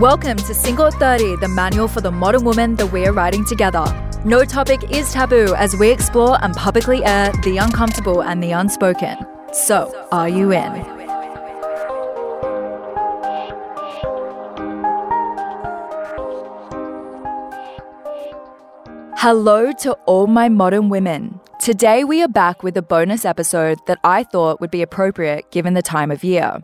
Welcome to Single 30, the manual for the modern woman that we're writing together. No topic is taboo as we explore and publicly air the uncomfortable and the unspoken. So, are you in? Hello to all my modern women. Today we are back with a bonus episode that I thought would be appropriate given the time of year.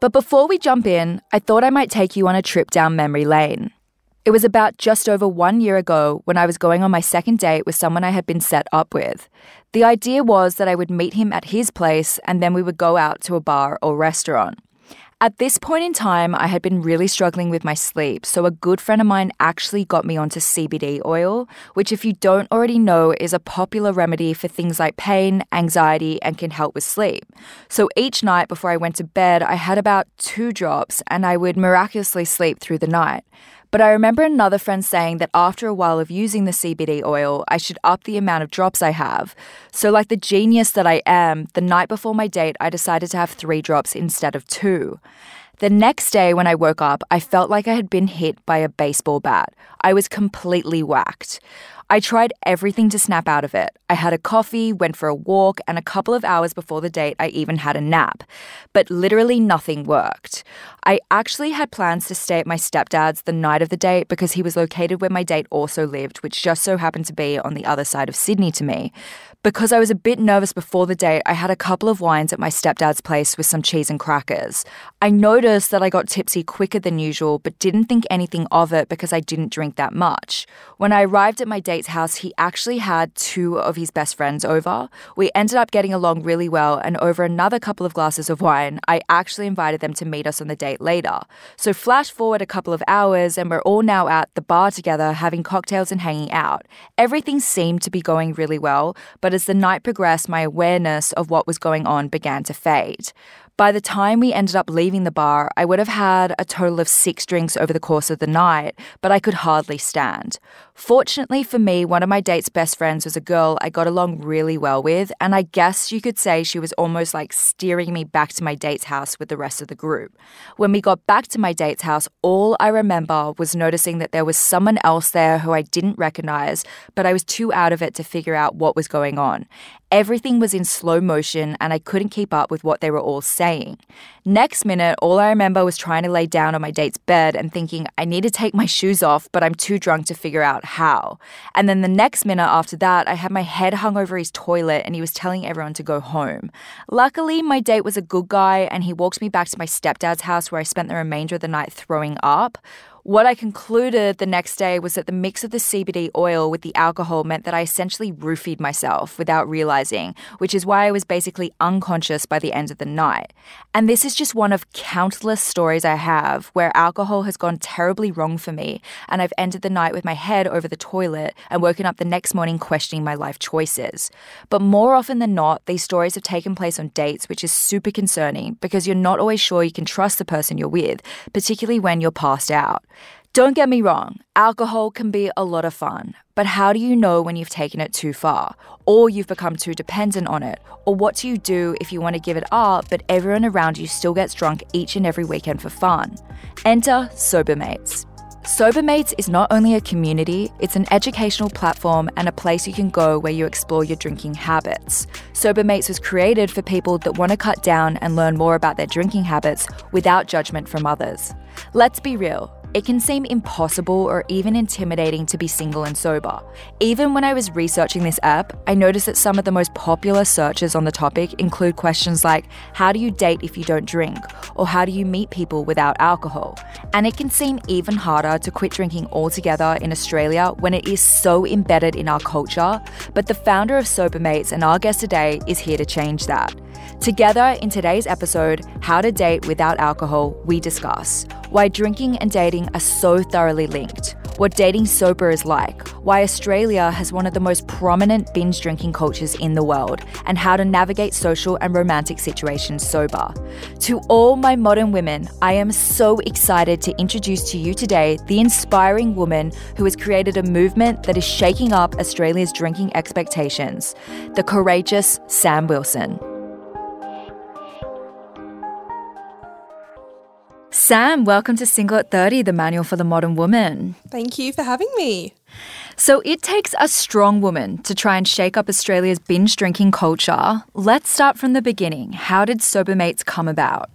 But before we jump in, I thought I might take you on a trip down memory lane. It was about just over one year ago when I was going on my second date with someone I had been set up with. The idea was that I would meet him at his place and then we would go out to a bar or restaurant. At this point in time, I had been really struggling with my sleep, so a good friend of mine actually got me onto CBD oil, which, if you don't already know, is a popular remedy for things like pain, anxiety, and can help with sleep. So each night before I went to bed, I had about two drops and I would miraculously sleep through the night. But I remember another friend saying that after a while of using the CBD oil, I should up the amount of drops I have. So, like the genius that I am, the night before my date, I decided to have three drops instead of two. The next day, when I woke up, I felt like I had been hit by a baseball bat. I was completely whacked. I tried everything to snap out of it. I had a coffee, went for a walk, and a couple of hours before the date, I even had a nap. But literally nothing worked. I actually had plans to stay at my stepdad's the night of the date because he was located where my date also lived, which just so happened to be on the other side of Sydney to me. Because I was a bit nervous before the date, I had a couple of wines at my stepdad's place with some cheese and crackers. I noticed that I got tipsy quicker than usual, but didn't think anything of it because I didn't drink that much. When I arrived at my date's house, he actually had two of his best friends over. We ended up getting along really well, and over another couple of glasses of wine, I actually invited them to meet us on the date later. So, flash forward a couple of hours, and we're all now at the bar together having cocktails and hanging out. Everything seemed to be going really well, but as the night progressed, my awareness of what was going on began to fade. By the time we ended up leaving the bar, I would have had a total of six drinks over the course of the night, but I could hardly stand. Fortunately for me, one of my date's best friends was a girl I got along really well with, and I guess you could say she was almost like steering me back to my date's house with the rest of the group. When we got back to my date's house, all I remember was noticing that there was someone else there who I didn't recognize, but I was too out of it to figure out what was going on. Everything was in slow motion and I couldn't keep up with what they were all saying. Next minute, all I remember was trying to lay down on my date's bed and thinking, I need to take my shoes off, but I'm too drunk to figure out how. And then the next minute after that, I had my head hung over his toilet and he was telling everyone to go home. Luckily, my date was a good guy and he walked me back to my stepdad's house where I spent the remainder of the night throwing up. What I concluded the next day was that the mix of the CBD oil with the alcohol meant that I essentially roofied myself without realizing, which is why I was basically unconscious by the end of the night. And this is just one of countless stories I have where alcohol has gone terribly wrong for me, and I've ended the night with my head over the toilet and woken up the next morning questioning my life choices. But more often than not, these stories have taken place on dates, which is super concerning because you're not always sure you can trust the person you're with, particularly when you're passed out. Don't get me wrong, alcohol can be a lot of fun, but how do you know when you've taken it too far, or you've become too dependent on it, or what do you do if you want to give it up but everyone around you still gets drunk each and every weekend for fun? Enter Sobermates. Sobermates is not only a community, it's an educational platform and a place you can go where you explore your drinking habits. Sobermates was created for people that want to cut down and learn more about their drinking habits without judgment from others. Let's be real. It can seem impossible or even intimidating to be single and sober. Even when I was researching this app, I noticed that some of the most popular searches on the topic include questions like How do you date if you don't drink? or How do you meet people without alcohol? And it can seem even harder to quit drinking altogether in Australia when it is so embedded in our culture. But the founder of Sobermates and our guest today is here to change that. Together, in today's episode, How to Date Without Alcohol, we discuss why drinking and dating are so thoroughly linked, what dating sober is like, why Australia has one of the most prominent binge drinking cultures in the world, and how to navigate social and romantic situations sober. To all my modern women, I am so excited to introduce to you today the inspiring woman who has created a movement that is shaking up Australia's drinking expectations the courageous Sam Wilson. Sam, welcome to Single at 30, the manual for the modern woman. Thank you for having me. So, it takes a strong woman to try and shake up Australia's binge drinking culture. Let's start from the beginning. How did Sobermates come about?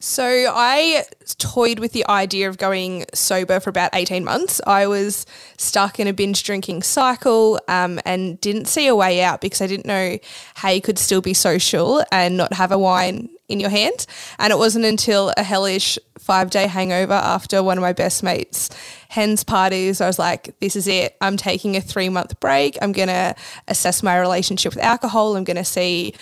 So I toyed with the idea of going sober for about 18 months. I was stuck in a binge drinking cycle um, and didn't see a way out because I didn't know how you could still be social and not have a wine in your hand. And it wasn't until a hellish five day hangover after one of my best mates' hens parties, I was like, this is it. I'm taking a three month break. I'm going to assess my relationship with alcohol. I'm going to see,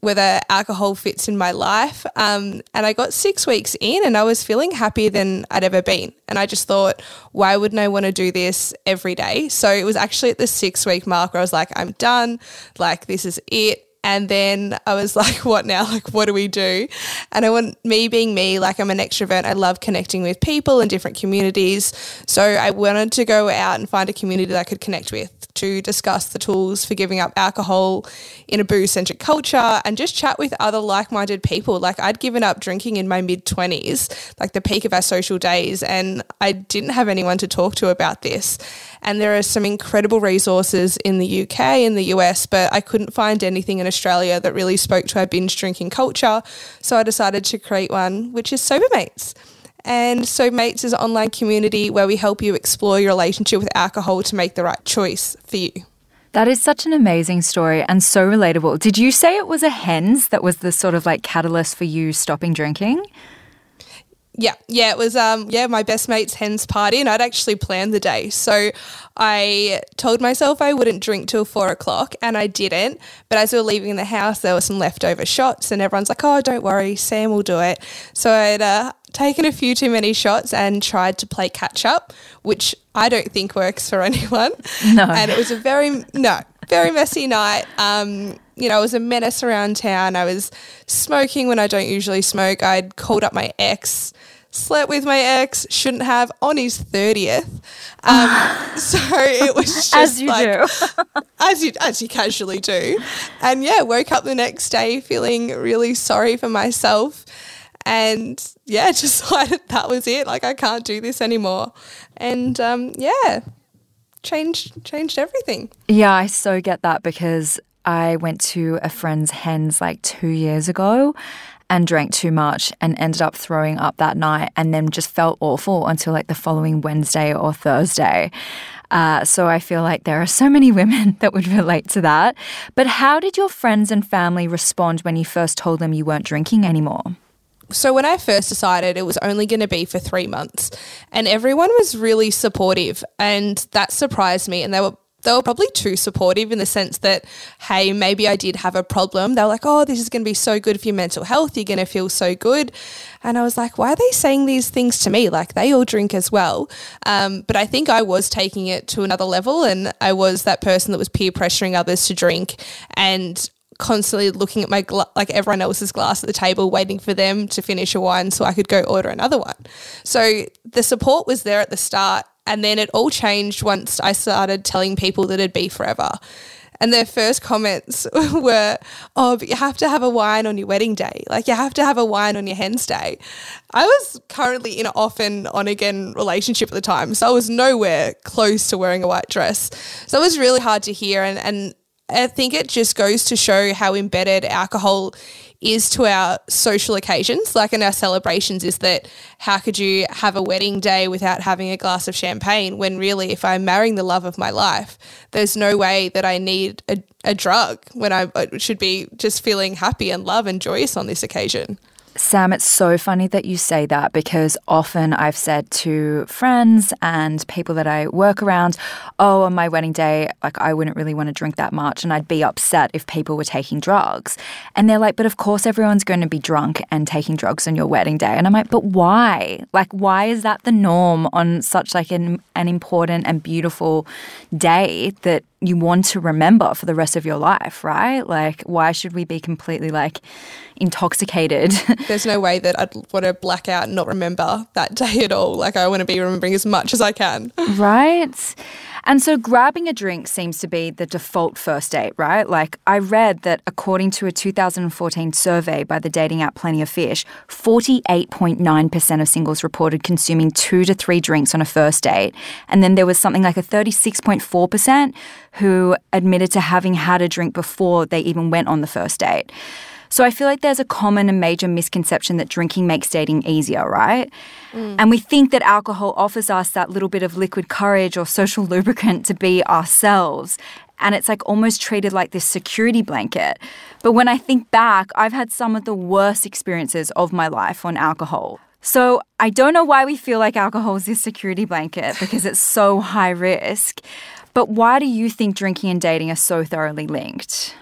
whether alcohol fits in my life. Um, and I got six weeks in and I was feeling happier than I'd ever been. And I just thought, why wouldn't I want to do this every day? So it was actually at the six week mark where I was like, I'm done. Like, this is it. And then I was like, what now? Like, what do we do? And I want me being me, like, I'm an extrovert. I love connecting with people in different communities. So I wanted to go out and find a community that I could connect with to discuss the tools for giving up alcohol in a booze centric culture and just chat with other like minded people. Like, I'd given up drinking in my mid 20s, like the peak of our social days, and I didn't have anyone to talk to about this. And there are some incredible resources in the UK and the US, but I couldn't find anything in Australia that really spoke to our binge drinking culture. So I decided to create one, which is Sobermates. And so, Mates is an online community where we help you explore your relationship with alcohol to make the right choice for you. That is such an amazing story and so relatable. Did you say it was a hens that was the sort of like catalyst for you stopping drinking? Yeah, yeah, it was um yeah, my best mate's hens party and I'd actually planned the day. So I told myself I wouldn't drink till four o'clock and I didn't. But as we were leaving the house there were some leftover shots and everyone's like, Oh, don't worry, Sam will do it. So I'd uh, taken a few too many shots and tried to play catch up, which I don't think works for anyone. No. And it was a very no, very messy night. Um you know, I was a menace around town. I was smoking when I don't usually smoke. I'd called up my ex, slept with my ex, shouldn't have on his 30th. Um, so it was just as you like, do. as you as you casually do. And yeah, woke up the next day feeling really sorry for myself. And yeah, decided that was it. Like I can't do this anymore. And um, yeah, changed changed everything. Yeah, I so get that because I went to a friend's hens like two years ago and drank too much and ended up throwing up that night and then just felt awful until like the following Wednesday or Thursday. Uh, so I feel like there are so many women that would relate to that. But how did your friends and family respond when you first told them you weren't drinking anymore? So when I first decided it was only going to be for three months, and everyone was really supportive, and that surprised me. And they were they were probably too supportive in the sense that, hey, maybe I did have a problem. They were like, oh, this is going to be so good for your mental health. You're going to feel so good. And I was like, why are they saying these things to me? Like, they all drink as well. Um, but I think I was taking it to another level. And I was that person that was peer pressuring others to drink. And constantly looking at my gla- like everyone else's glass at the table waiting for them to finish a wine so I could go order another one. So the support was there at the start and then it all changed once I started telling people that it'd be forever. And their first comments were, Oh, but you have to have a wine on your wedding day. Like, you have to have a wine on your hen's day. I was currently in an off and on again relationship at the time. So I was nowhere close to wearing a white dress. So it was really hard to hear. And, and I think it just goes to show how embedded alcohol is to our social occasions, like in our celebrations, is that how could you have a wedding day without having a glass of champagne when really, if I'm marrying the love of my life, there's no way that I need a, a drug when I should be just feeling happy and love and joyous on this occasion. Sam, it's so funny that you say that because often I've said to friends and people that I work around, oh, on my wedding day, like I wouldn't really want to drink that much. And I'd be upset if people were taking drugs. And they're like, but of course everyone's going to be drunk and taking drugs on your wedding day. And I'm like, but why? Like, why is that the norm on such like an, an important and beautiful day that you want to remember for the rest of your life, right? Like, why should we be completely like intoxicated. There's no way that I'd want to black out and not remember that day at all. Like I want to be remembering as much as I can. Right. And so grabbing a drink seems to be the default first date, right? Like I read that according to a 2014 survey by the dating app Plenty of Fish, 48.9% of singles reported consuming 2 to 3 drinks on a first date. And then there was something like a 36.4% who admitted to having had a drink before they even went on the first date. So I feel like there's a common and major misconception that drinking makes dating easier, right? Mm. And we think that alcohol offers us that little bit of liquid courage or social lubricant to be ourselves. And it's like almost treated like this security blanket. But when I think back, I've had some of the worst experiences of my life on alcohol. So I don't know why we feel like alcohol is this security blanket because it's so high risk. But why do you think drinking and dating are so thoroughly linked?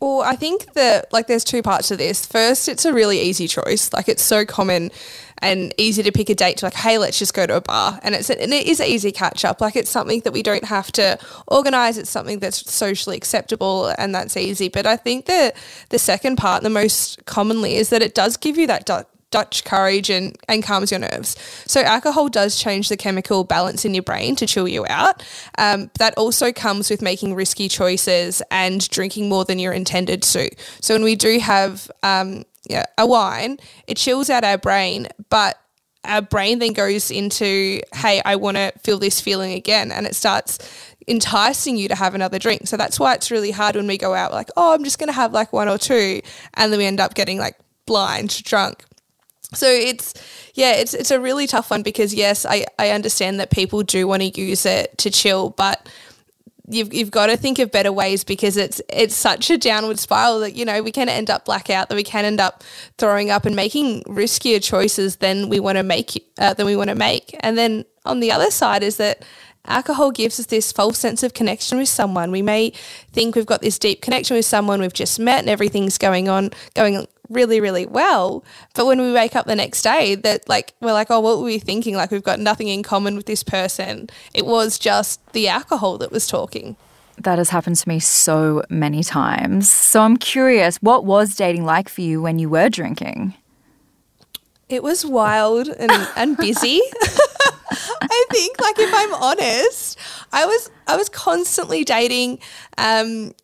Well, I think that like there's two parts to this. First, it's a really easy choice. Like it's so common and easy to pick a date to like, hey, let's just go to a bar, and it's and it is an easy catch up. Like it's something that we don't have to organize. It's something that's socially acceptable, and that's easy. But I think that the second part, the most commonly, is that it does give you that Dutch courage and, and calms your nerves. So, alcohol does change the chemical balance in your brain to chill you out. Um, that also comes with making risky choices and drinking more than you're intended to. So, when we do have um, yeah, a wine, it chills out our brain, but our brain then goes into, hey, I want to feel this feeling again. And it starts enticing you to have another drink. So that's why it's really hard when we go out, like, oh, I'm just going to have like one or two. And then we end up getting like blind drunk. So it's yeah, it's it's a really tough one because yes, I, I understand that people do want to use it to chill, but you've you've got to think of better ways because it's it's such a downward spiral that you know we can end up blackout, that we can end up throwing up and making riskier choices than we want to make uh, than we want to make. And then on the other side is that alcohol gives us this false sense of connection with someone. We may think we've got this deep connection with someone we've just met and everything's going on going really, really well. But when we wake up the next day, that like we're like, oh, what were we thinking? Like we've got nothing in common with this person. It was just the alcohol that was talking. That has happened to me so many times. So I'm curious, what was dating like for you when you were drinking? It was wild and, and busy. I think, like, if I'm honest, I was I was constantly dating um,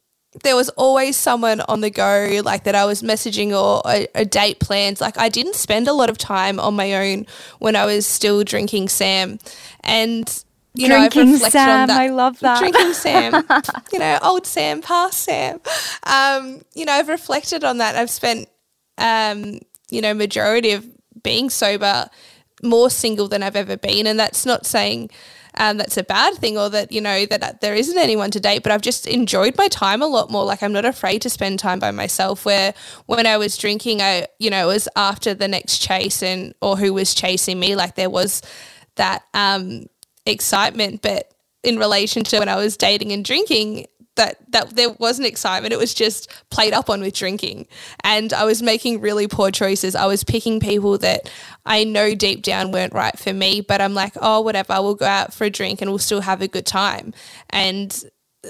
there was always someone on the go like that I was messaging or a, a, date plans. Like I didn't spend a lot of time on my own when I was still drinking Sam, and you drinking know I've Sam. I love that drinking Sam. you know, old Sam, past Sam. Um, you know, I've reflected on that. I've spent um, you know majority of being sober more single than I've ever been, and that's not saying um, that's a bad thing or that, you know, that there isn't anyone to date, but I've just enjoyed my time a lot more. Like I'm not afraid to spend time by myself where when I was drinking, I, you know, it was after the next chase and, or who was chasing me, like there was that um, excitement. But in relation to when I was dating and drinking, that that there wasn't excitement. It was just played up on with drinking, and I was making really poor choices. I was picking people that I know deep down weren't right for me, but I'm like, oh, whatever. We'll go out for a drink and we'll still have a good time. And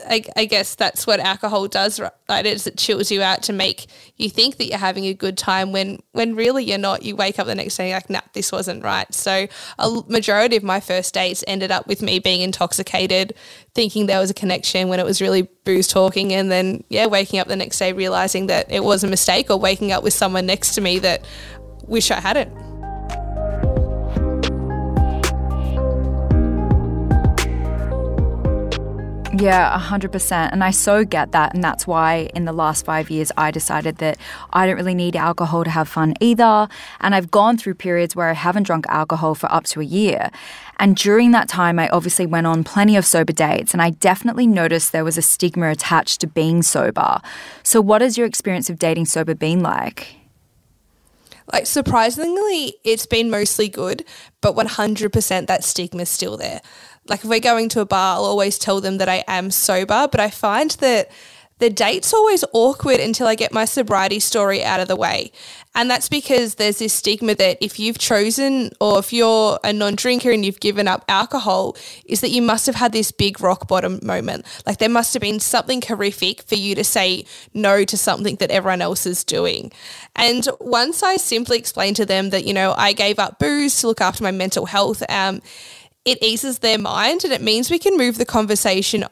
I, I, guess that's what alcohol does, right? Is it chills you out to make you think that you're having a good time when when really you're not. You wake up the next day like, nah, this wasn't right. So a majority of my first dates ended up with me being intoxicated, thinking there was a connection when it was really booze talking, and then yeah, waking up the next day realizing that it was a mistake, or waking up with someone next to me that wish I hadn't. Yeah, 100%. And I so get that. And that's why in the last five years, I decided that I don't really need alcohol to have fun either. And I've gone through periods where I haven't drunk alcohol for up to a year. And during that time, I obviously went on plenty of sober dates. And I definitely noticed there was a stigma attached to being sober. So, what has your experience of dating sober been like? Like surprisingly, it's been mostly good, but 100% that stigma is still there like if we're going to a bar, I'll always tell them that I am sober, but I find that the date's always awkward until I get my sobriety story out of the way. And that's because there's this stigma that if you've chosen or if you're a non drinker and you've given up alcohol, is that you must have had this big rock bottom moment. Like there must have been something horrific for you to say no to something that everyone else is doing. And once I simply explained to them that, you know, I gave up booze to look after my mental health, um, it eases their mind and it means we can move the conversation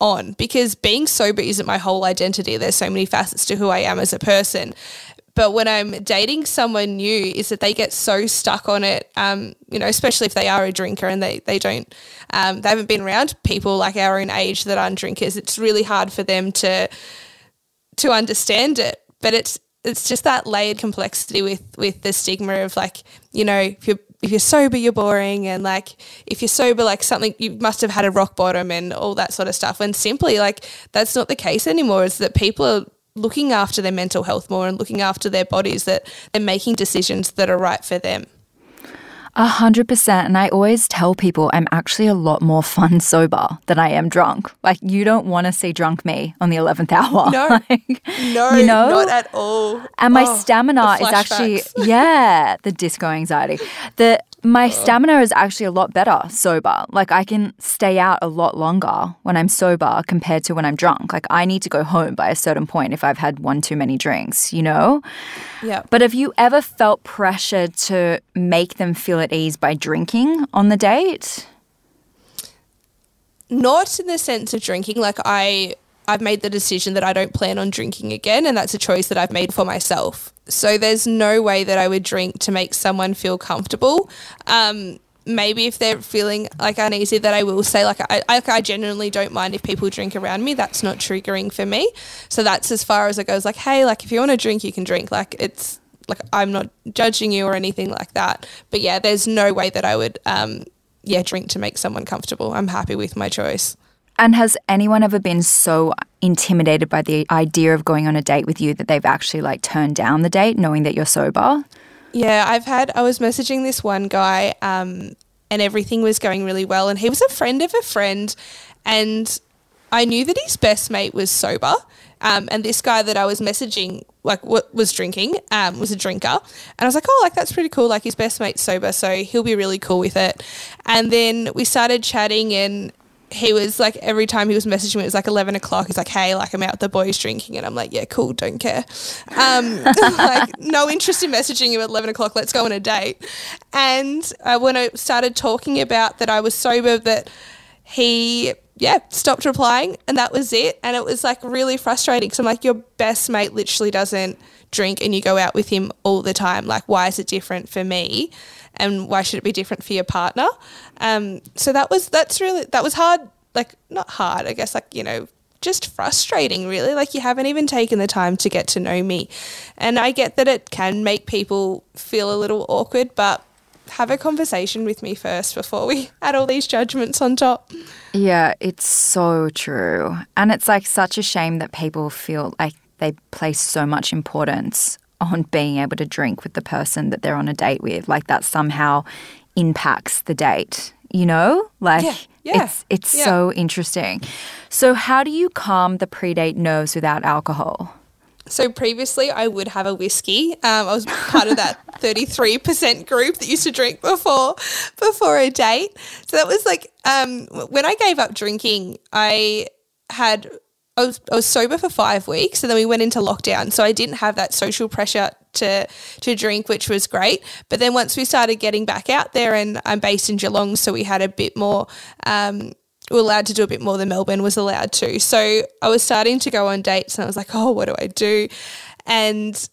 on because being sober isn't my whole identity. There's so many facets to who I am as a person. But when I'm dating someone new, is that they get so stuck on it, um, you know, especially if they are a drinker and they, they don't, um, they haven't been around people like our own age that aren't drinkers. It's really hard for them to, to understand it. But it's, it's just that layered complexity with, with the stigma of like, you know, if you're if you're sober, you're boring, and like if you're sober, like something you must have had a rock bottom and all that sort of stuff. And simply, like that's not the case anymore. Is that people are looking after their mental health more and looking after their bodies, that they're making decisions that are right for them. A hundred percent. And I always tell people I'm actually a lot more fun sober than I am drunk. Like you don't want to see drunk me on the eleventh hour. No, like, no, you know? not at all. And my oh, stamina is actually yeah, the disco anxiety. The my uh-huh. stamina is actually a lot better sober. Like I can stay out a lot longer when I'm sober compared to when I'm drunk. Like I need to go home by a certain point if I've had one too many drinks, you know? Yeah. But have you ever felt pressure to make them feel at ease by drinking on the date? Not in the sense of drinking. Like I I've made the decision that I don't plan on drinking again, and that's a choice that I've made for myself. So there's no way that I would drink to make someone feel comfortable. Um, maybe if they're feeling like uneasy, that I will say like I, I, I genuinely don't mind if people drink around me. That's not triggering for me. So that's as far as it goes. Like, hey, like if you want to drink, you can drink. Like it's like I'm not judging you or anything like that. But yeah, there's no way that I would um, yeah drink to make someone comfortable. I'm happy with my choice. And has anyone ever been so intimidated by the idea of going on a date with you that they've actually like turned down the date knowing that you're sober? Yeah, I've had, I was messaging this one guy um, and everything was going really well. And he was a friend of a friend. And I knew that his best mate was sober. Um, and this guy that I was messaging, like, what was drinking, um, was a drinker. And I was like, oh, like, that's pretty cool. Like, his best mate's sober, so he'll be really cool with it. And then we started chatting, and he was like every time he was messaging me, it was like eleven o'clock. He's like, "Hey, like I'm out with the boys drinking," and I'm like, "Yeah, cool, don't care." Um, like no interest in messaging you at eleven o'clock. Let's go on a date. And uh, when I started talking about that, I was sober. That he yeah stopped replying, and that was it. And it was like really frustrating because I'm like, your best mate literally doesn't drink, and you go out with him all the time. Like, why is it different for me? And why should it be different for your partner? Um, so that was that's really that was hard. Like not hard, I guess. Like you know, just frustrating. Really, like you haven't even taken the time to get to know me, and I get that it can make people feel a little awkward, but have a conversation with me first before we add all these judgments on top. Yeah, it's so true. And it's like such a shame that people feel like they place so much importance on being able to drink with the person that they're on a date with. Like that somehow impacts the date, you know? Like yeah, yeah, it's it's yeah. so interesting. So how do you calm the pre-date nerves without alcohol? So previously, I would have a whiskey. Um, I was part of that thirty-three percent group that used to drink before before a date. So that was like um, when I gave up drinking. I had I was, I was sober for five weeks and then we went into lockdown. So I didn't have that social pressure to to drink, which was great. But then once we started getting back out there, and I'm based in Geelong, so we had a bit more. Um, we were allowed to do a bit more than Melbourne was allowed to. So I was starting to go on dates, and I was like, "Oh, what do I do?" And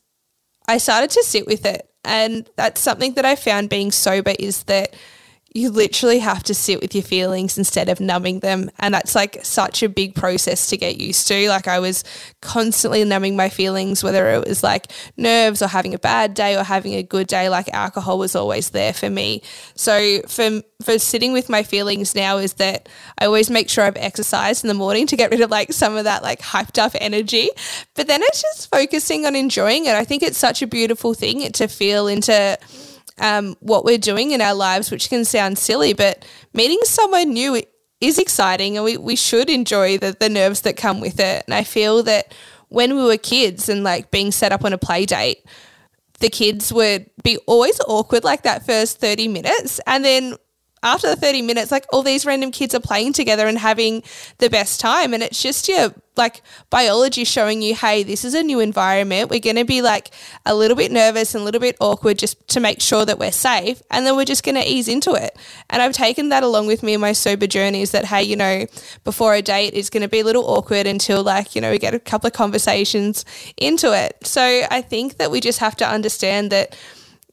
I started to sit with it, and that's something that I found being sober is that you literally have to sit with your feelings instead of numbing them. And that's like such a big process to get used to. Like I was constantly numbing my feelings, whether it was like nerves or having a bad day or having a good day, like alcohol was always there for me. So for, for sitting with my feelings now is that I always make sure I've exercised in the morning to get rid of like some of that like hyped up energy. But then it's just focusing on enjoying it. I think it's such a beautiful thing to feel into um, what we're doing in our lives, which can sound silly, but meeting someone new is exciting and we, we should enjoy the, the nerves that come with it. And I feel that when we were kids and like being set up on a play date, the kids would be always awkward like that first 30 minutes. And then after the 30 minutes, like all these random kids are playing together and having the best time. And it's just your like biology showing you, hey, this is a new environment. We're going to be like a little bit nervous and a little bit awkward just to make sure that we're safe. And then we're just going to ease into it. And I've taken that along with me in my sober journeys that, hey, you know, before a date, it's going to be a little awkward until like, you know, we get a couple of conversations into it. So I think that we just have to understand that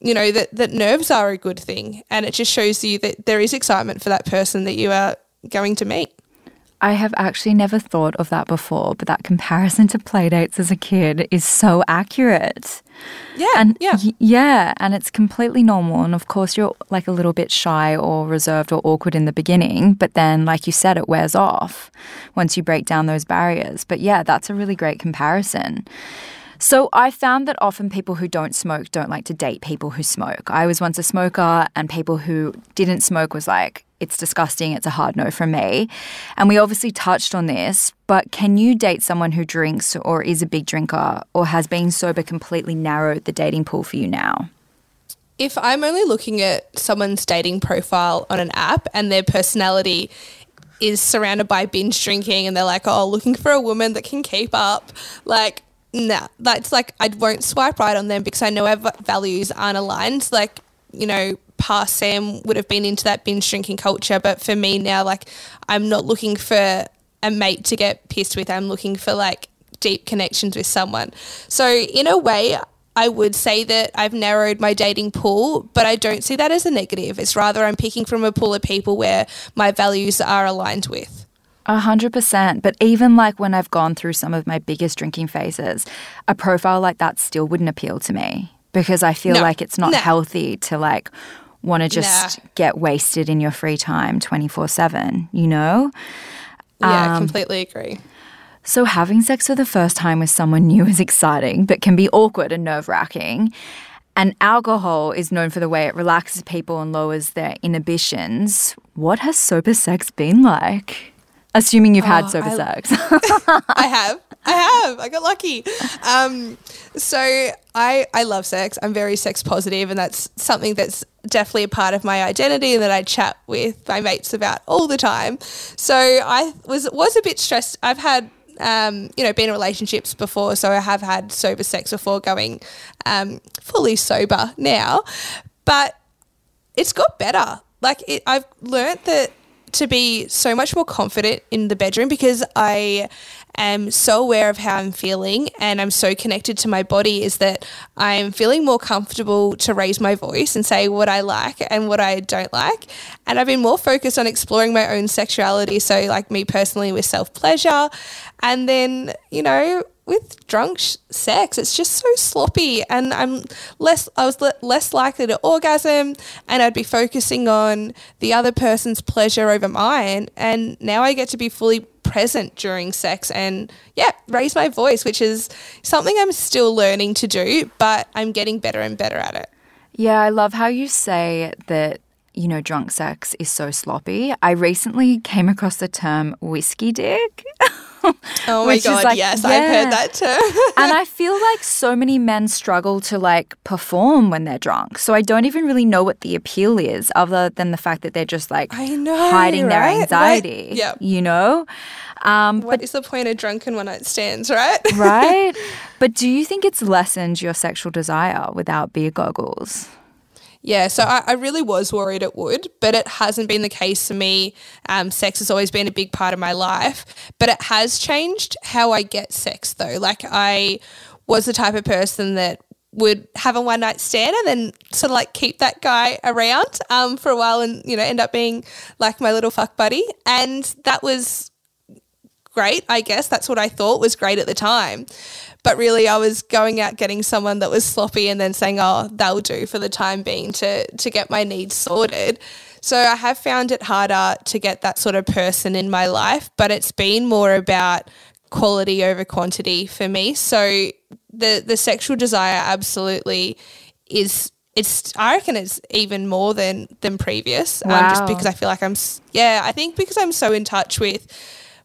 you know that that nerves are a good thing and it just shows you that there is excitement for that person that you are going to meet I have actually never thought of that before, but that comparison to playdates as a kid is so accurate. Yeah. And yeah. y- yeah, and it's completely normal. And of course, you're like a little bit shy or reserved or awkward in the beginning, but then, like you said, it wears off once you break down those barriers. But yeah, that's a really great comparison. So I found that often people who don't smoke don't like to date people who smoke. I was once a smoker, and people who didn't smoke was like, it's disgusting, it's a hard no from me. And we obviously touched on this, but can you date someone who drinks or is a big drinker or has been sober completely narrowed the dating pool for you now? If I'm only looking at someone's dating profile on an app and their personality is surrounded by binge drinking and they're like, oh, looking for a woman that can keep up, like, nah, that's like I won't swipe right on them because I know our values aren't aligned. Like, you know, past Sam would have been into that binge drinking culture, but for me now, like, I'm not looking for a mate to get pissed with. I'm looking for like deep connections with someone. So, in a way, I would say that I've narrowed my dating pool, but I don't see that as a negative. It's rather I'm picking from a pool of people where my values are aligned with. A hundred percent. But even like when I've gone through some of my biggest drinking phases, a profile like that still wouldn't appeal to me because I feel No. like it's not No. healthy to like want to just Nah. get wasted in your free time 24 7, you know? Yeah, Um, completely agree. So having sex for the first time with someone new is exciting, but can be awkward and nerve wracking. And alcohol is known for the way it relaxes people and lowers their inhibitions. What has sober sex been like? Assuming you've had Oh, sober I- sex. I have. I have. I got lucky. Um, so I I love sex. I'm very sex positive, and that's something that's definitely a part of my identity and that I chat with my mates about all the time. So I was was a bit stressed. I've had. Um, you know, been in relationships before, so I have had sober sex before going um, fully sober now. But it's got better. Like it, I've learnt that to be so much more confident in the bedroom because I am so aware of how I'm feeling and I'm so connected to my body is that I'm feeling more comfortable to raise my voice and say what I like and what I don't like. And I've been more focused on exploring my own sexuality. So, like me personally, with self pleasure. And then, you know, with drunk sh- sex, it's just so sloppy, and I'm less. I was le- less likely to orgasm, and I'd be focusing on the other person's pleasure over mine. And now I get to be fully present during sex, and yeah, raise my voice, which is something I'm still learning to do, but I'm getting better and better at it. Yeah, I love how you say that, you know, drunk sex is so sloppy. I recently came across the term whiskey dick. Oh my god, like- yes, yeah. I've heard that too. and I feel like so many men struggle to like perform when they're drunk. So I don't even really know what the appeal is other than the fact that they're just like I know, hiding their right? Like, anxiety. yeah. You know? Um, what is the point of drunken one night stands, right? right? But do you think it's lessened your sexual desire without beer goggles? Yeah, so I, I really was worried it would, but it hasn't been the case for me. Um, sex has always been a big part of my life, but it has changed how I get sex though. Like I was the type of person that would have a one night stand and then sort of like keep that guy around um, for a while and you know end up being like my little fuck buddy, and that was great. I guess that's what I thought was great at the time. But really, I was going out getting someone that was sloppy and then saying, oh, that'll do for the time being to, to get my needs sorted. So I have found it harder to get that sort of person in my life, but it's been more about quality over quantity for me. So the, the sexual desire absolutely is it's I reckon it's even more than than previous. Um, just because I feel like I'm yeah, I think because I'm so in touch with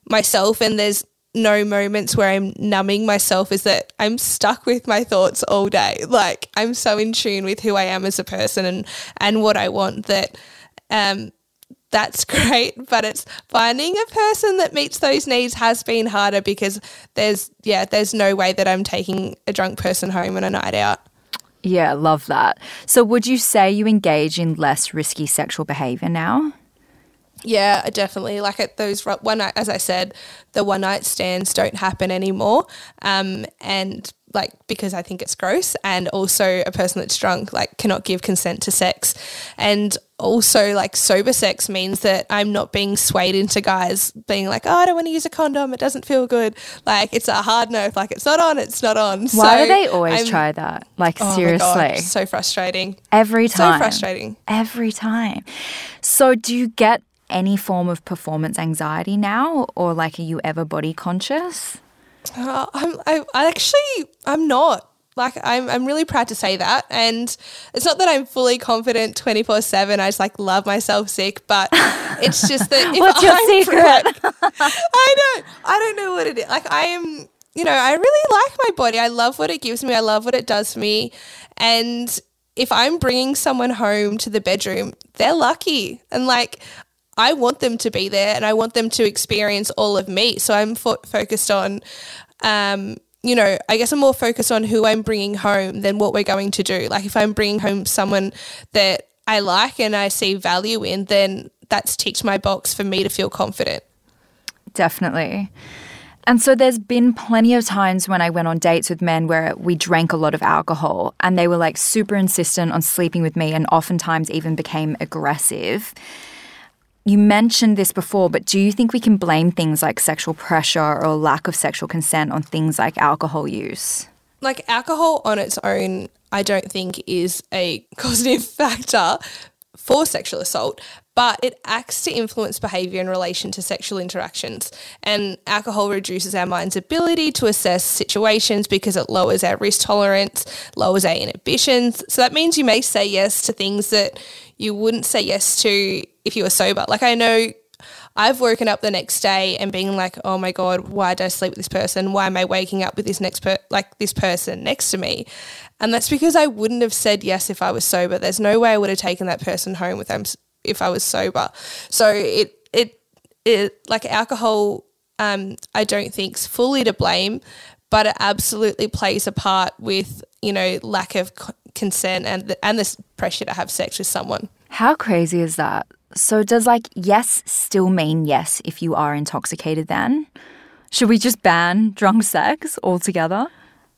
myself and there's no moments where I'm numbing myself is that I'm stuck with my thoughts all day. Like I'm so in tune with who I am as a person and and what I want that um that's great, but it's finding a person that meets those needs has been harder because there's yeah, there's no way that I'm taking a drunk person home on a night out. Yeah, love that. So, would you say you engage in less risky sexual behavior now? Yeah, definitely. Like at those one night, as I said, the one night stands don't happen anymore. Um, and like because I think it's gross, and also a person that's drunk like cannot give consent to sex, and also like sober sex means that I'm not being swayed into guys being like, oh, I don't want to use a condom, it doesn't feel good. Like it's a hard no. Like it's not on, it's not on. Why So do they always I'm- try that? Like, Oh seriously. God, so frustrating. Every time, So frustrating. Every time. So, do you get any form of performance anxiety now, or like, are you ever body conscious? Uh, I'm, I, I actually, I'm not. Like, I'm, I'm really proud to say that. And it's not that I'm fully confident 24 7. I just like love myself sick, but it's just that if What's your I'm secret? I don't, I don't know what it is. Like, I am, you know, I really like my body. I love what it gives me. I love what it does for me. And if I'm bringing someone home to the bedroom, they're lucky. And like, I want them to be there and I want them to experience all of me. So I'm fo- focused on, um, you know, I guess I'm more focused on who I'm bringing home than what we're going to do. Like if I'm bringing home someone that I like and I see value in, then that's ticked my box for me to feel confident. Definitely. And so there's been plenty of times when I went on dates with men where we drank a lot of alcohol and they were like super insistent on sleeping with me and oftentimes even became aggressive. You mentioned this before, but do you think we can blame things like sexual pressure or lack of sexual consent on things like alcohol use? like alcohol on its own, I don't think is a causative factor for sexual assault, but it acts to influence behavior in relation to sexual interactions. And alcohol reduces our mind's ability to assess situations because it lowers our risk tolerance, lowers our inhibitions. So that means you may say yes to things that you wouldn't say yes to if you were sober. Like I know I've woken up the next day and being like, oh my God, why did I sleep with this person? Why am I waking up with this next per- like this person next to me? And that's because I wouldn't have said yes if I was sober. There's no way I would have taken that person home with them if I was sober. So it it it like alcohol um I don't think's fully to blame, but it absolutely plays a part with, you know, lack of c- consent and the, and this pressure to have sex with someone. How crazy is that? So, does like yes still mean yes if you are intoxicated then? Should we just ban drunk sex altogether?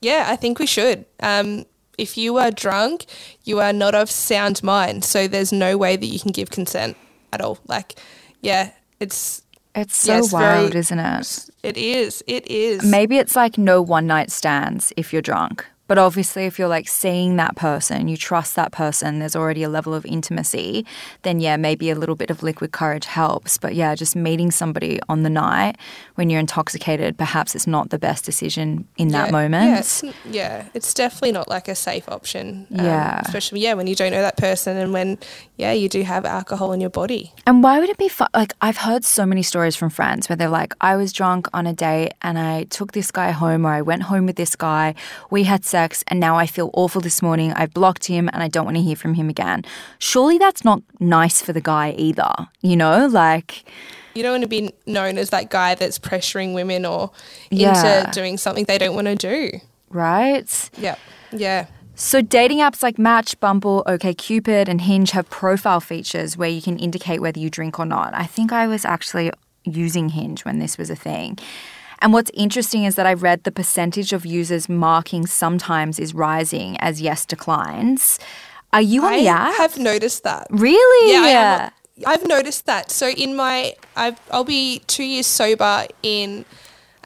Yeah, I think we should. Um, if you are drunk, you are not of sound mind. So there's no way that you can give consent at all. Like, yeah, it's It's so Yes, very- wild, isn't it? it is. It is. Maybe it's like no one night stands if you're drunk. But obviously, if you're like seeing that person, you trust that person, there's already a level of intimacy, then yeah, maybe a little bit of liquid courage helps. But yeah, just meeting somebody on the night when you're intoxicated, perhaps it's not the best decision in that Yeah, moment. Yeah it's, yeah, it's definitely not like a safe option. um, Yeah. Especially, yeah, when you don't know that person and when, yeah, you do have alcohol in your body. And why would it be fun? Like, I've heard so many stories from friends where they're like, I was drunk on a date and I took this guy home, or I went home with this guy. We had sex, and now I feel awful this morning. I've blocked him and I don't want to hear from him again. Surely that's not nice for the guy either, you know? Like, You don't want to be known as that guy that's pressuring women or Yeah. into doing something they don't want to do. right? Yeah. Yeah. So, dating apps like Match, Bumble, OkCupid, and Hinge have profile features where you can indicate whether you drink or not. I think I was actually using Hinge when this was a thing. And what's interesting is that I read the percentage of users marking sometimes is rising as yes declines. Are you on I the app? I have noticed that. really? Yeah, I. I've noticed that. So in my, I've, I'll be two years sober in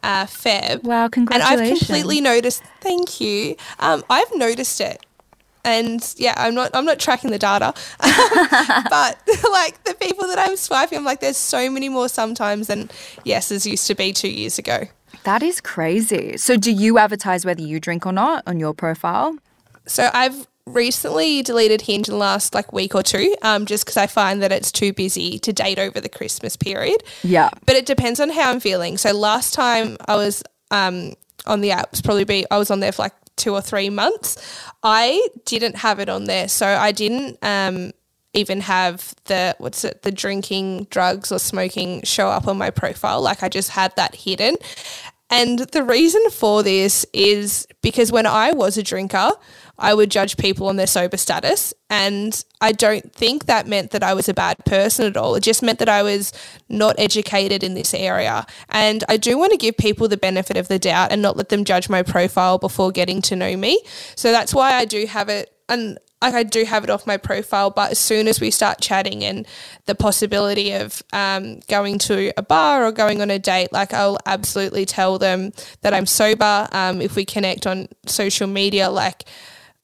uh, Feb. Wow, congratulations! And. I've completely noticed. Thank you. Um, I've noticed it, and yeah, I'm not. I'm not tracking the data, but like the people that I'm swiping, I'm like, there's so many more sometimes than yeses used to be two years ago. That is crazy. So, do you advertise whether you drink or not on your profile? So I've recently deleted Hinge in the last like week or two, um, just because I find that it's too busy to date over the Christmas period. Yeah. But it depends on how I'm feeling. So last time I was um, on the app, was probably be I was on there for like two or three months. I didn't have it on there, so I didn't um, even have the what's it the drinking, drugs, or smoking show up on my profile. Like I just had that hidden. And the reason for this is because when I was a drinker, I would judge people on their sober status. And I don't think that meant that I was a bad person at all. It just meant that I was not educated in this area. And I do want to give people the benefit of the doubt and not let them judge my profile before getting to know me. So that's why I do have it. And like I do have it off my profile, but as soon as we start chatting and the possibility of um, going to a bar or going on a date, like I'll absolutely tell them that I'm sober. Um, if we connect on social media, like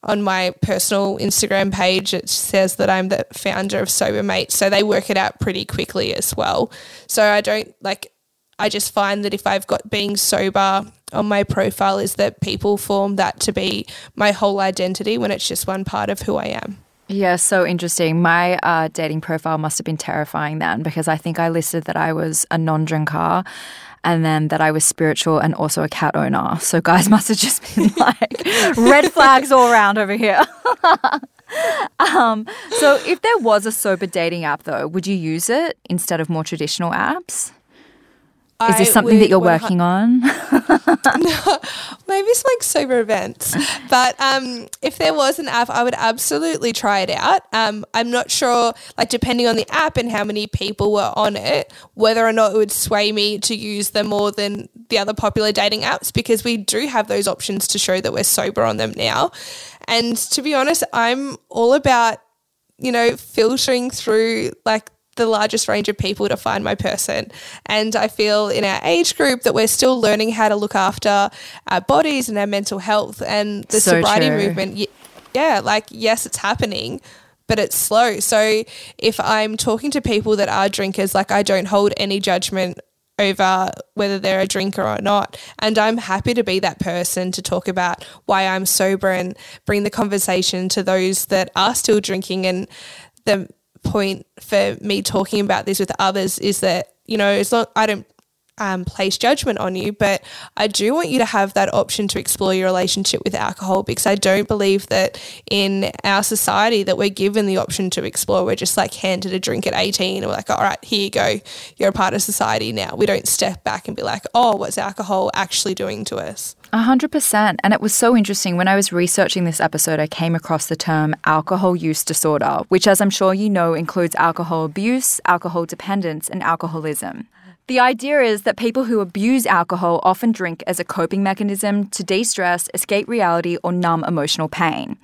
on my personal Instagram page, it says that I'm the founder of Sober Mate. So they work it out pretty quickly as well. So I don't like, I just find that if I've got being sober on my profile, is that people form that to be my whole identity when it's just one part of who I am. Yeah, so interesting. My uh, dating profile must have been terrifying then because I think I listed that I was a non drinker and then that I was spiritual and also a cat owner. So guys must have just been like red flags all around over here. um, so if there was a sober dating app though, would you use it instead of more traditional apps? Is this something that you're working on? no, maybe it's like sober events. But um, if there was an app, I would absolutely try it out. Um, I'm not sure, like, depending on the app and how many people were on it, whether or not it would sway me to use them more than the other popular dating apps because we do have those options to show that we're sober on them now. And to be honest, I'm all about, you know, filtering through like the largest range of people to find my person. And I feel in our age group that we're still learning how to look after our bodies and our mental health and the so sobriety true. movement. Yeah, like, yes, it's happening, but it's slow. So if I'm talking to people that are drinkers, like, I don't hold any judgment over whether they're a drinker or not. And I'm happy to be that person to talk about why I'm sober and bring the conversation to those that are still drinking and the point for me talking about this with others is that you know it's not I don't um, place judgment on you, but I do want you to have that option to explore your relationship with alcohol because I don't believe that in our society that we're given the option to explore. We're just like handed a drink at 18 and we're like, all right, here you go. You're a part of society now. We don't step back and be like, oh, what's alcohol actually doing to us? A hundred percent. And it was so interesting. When I was researching this episode, I came across the term alcohol use disorder, which, as I'm sure you know, includes alcohol abuse, alcohol dependence, and alcoholism. The idea is that people who abuse alcohol often drink as a coping mechanism to de stress, escape reality, or numb emotional pain.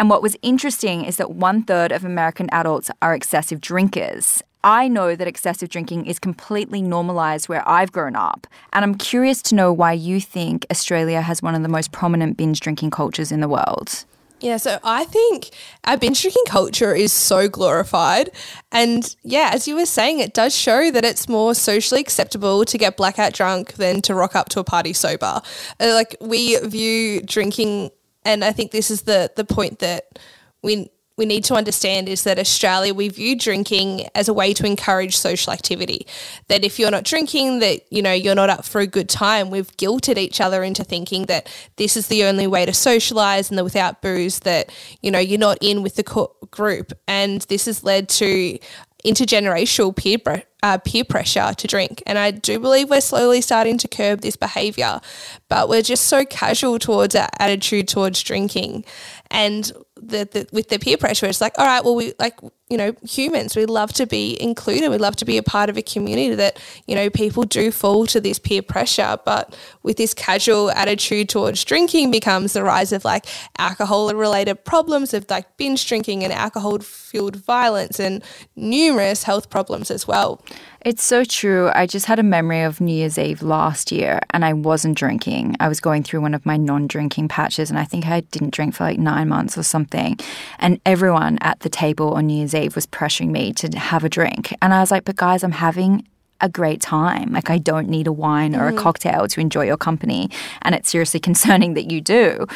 And what was interesting is that one third of American adults are excessive drinkers. I know that excessive drinking is completely normalized where I've grown up, and I'm curious to know why you think Australia has one of the most prominent binge drinking cultures in the world. Yeah, so I think our binge drinking culture is so glorified. And yeah, as you were saying, it does show that it's more socially acceptable to get blackout drunk than to rock up to a party sober. Uh, like we view drinking, and I think this is the the point that we we need to understand is that Australia, we view drinking as a way to encourage social activity. That if you're not drinking, that, you know, you're not up for a good time. We've guilted each other into thinking that this is the only way to socialize and that without booze that, you know, you're not in with the co- group. And this has led to intergenerational peer uh, peer pressure to drink. And I do believe we're slowly starting to curb this behavior, but we're just so casual towards our attitude towards drinking. And the, the, with the peer pressure, it's like, all right, well, we like, you know, humans, we love to be included. We love to be a part of a community that, you know, people do fall to this peer pressure. But with this casual attitude towards drinking becomes the rise of like alcohol related problems of like binge drinking and alcohol fueled violence and numerous health problems as well. It's so true. I just had a memory of New Year's Eve last year and I wasn't drinking. I was going through one of my non drinking patches and I think I didn't drink for like nine months or something. And everyone at the table on New Year's Eve was pressuring me to have a drink. And I was like, but guys, I'm having a great time. Like, I don't need a wine or a cocktail to enjoy your company. And it's seriously concerning that you do.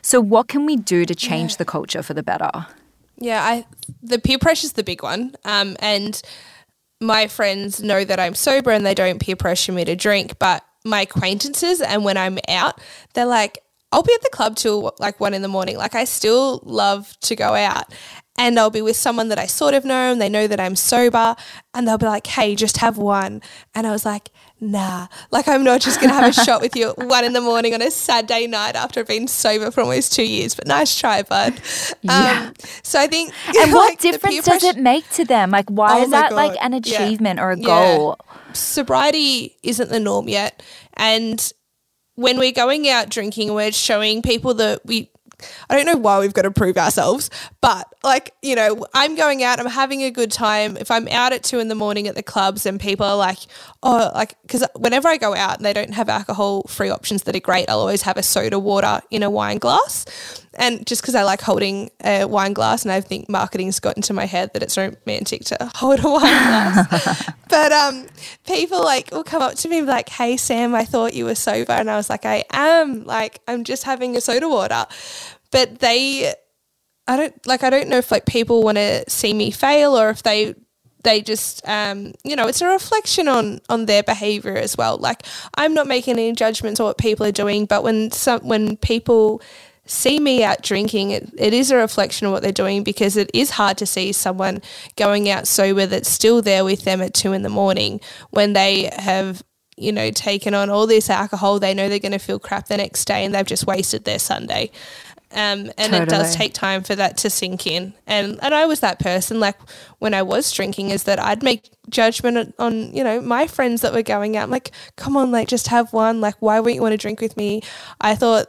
So, what can we do to change the culture for the better? Yeah, I the peer pressure is the big one. Um, and my friends know that I'm sober and they don't peer pressure me to drink, but my acquaintances and when I'm out, they're like, I'll be at the club till like one in the morning. Like I still love to go out. And I'll be with someone that I sort of know and they know that I'm sober and they'll be like, hey, just have one. And I was like, nah, like I'm not just going to have a shot with you at one in the morning on a Saturday night after I've been sober for almost two years. But nice try, bud. Yeah. Um, so I think. And what like, difference does pressure- it make to them? Like, why Oh is that like God. an Yeah. achievement or a Yeah. goal? sobriety isn't the norm yet. And when we're going out drinking, we're showing people that we. I don't know why we've got to prove ourselves, but like, you know, I'm going out, I'm having a good time. If I'm out at two in the morning at the clubs and people are like, oh, like, because whenever I go out and they don't have alcohol free options that are great, I'll always have a soda water in a wine glass. And just because I like holding a wine glass and I think marketing's got into my head that it's romantic to hold a wine glass. but um, people like will come up to me and be like, "Hey Sam, I thought you were sober," and I was like, "I am. Like, I'm just having a soda water." But they, I don't like. I don't know if like people want to see me fail or if they they just um, you know it's a reflection on on their behavior as well like i'm not making any judgments on what people are doing but when some when people see me out drinking it, it is a reflection of what they're doing because it is hard to see someone going out sober that's still there with them at two in the morning when they have you know taken on all this alcohol they know they're going to feel crap the next day and they've just wasted their sunday um, and it does take time for that to sink in. And and I was that person. Like when I was drinking, is that I'd make judgment on you know my friends that were going out. I'm like, come on, like just have one. Like why wouldn't you want to drink with me? I thought,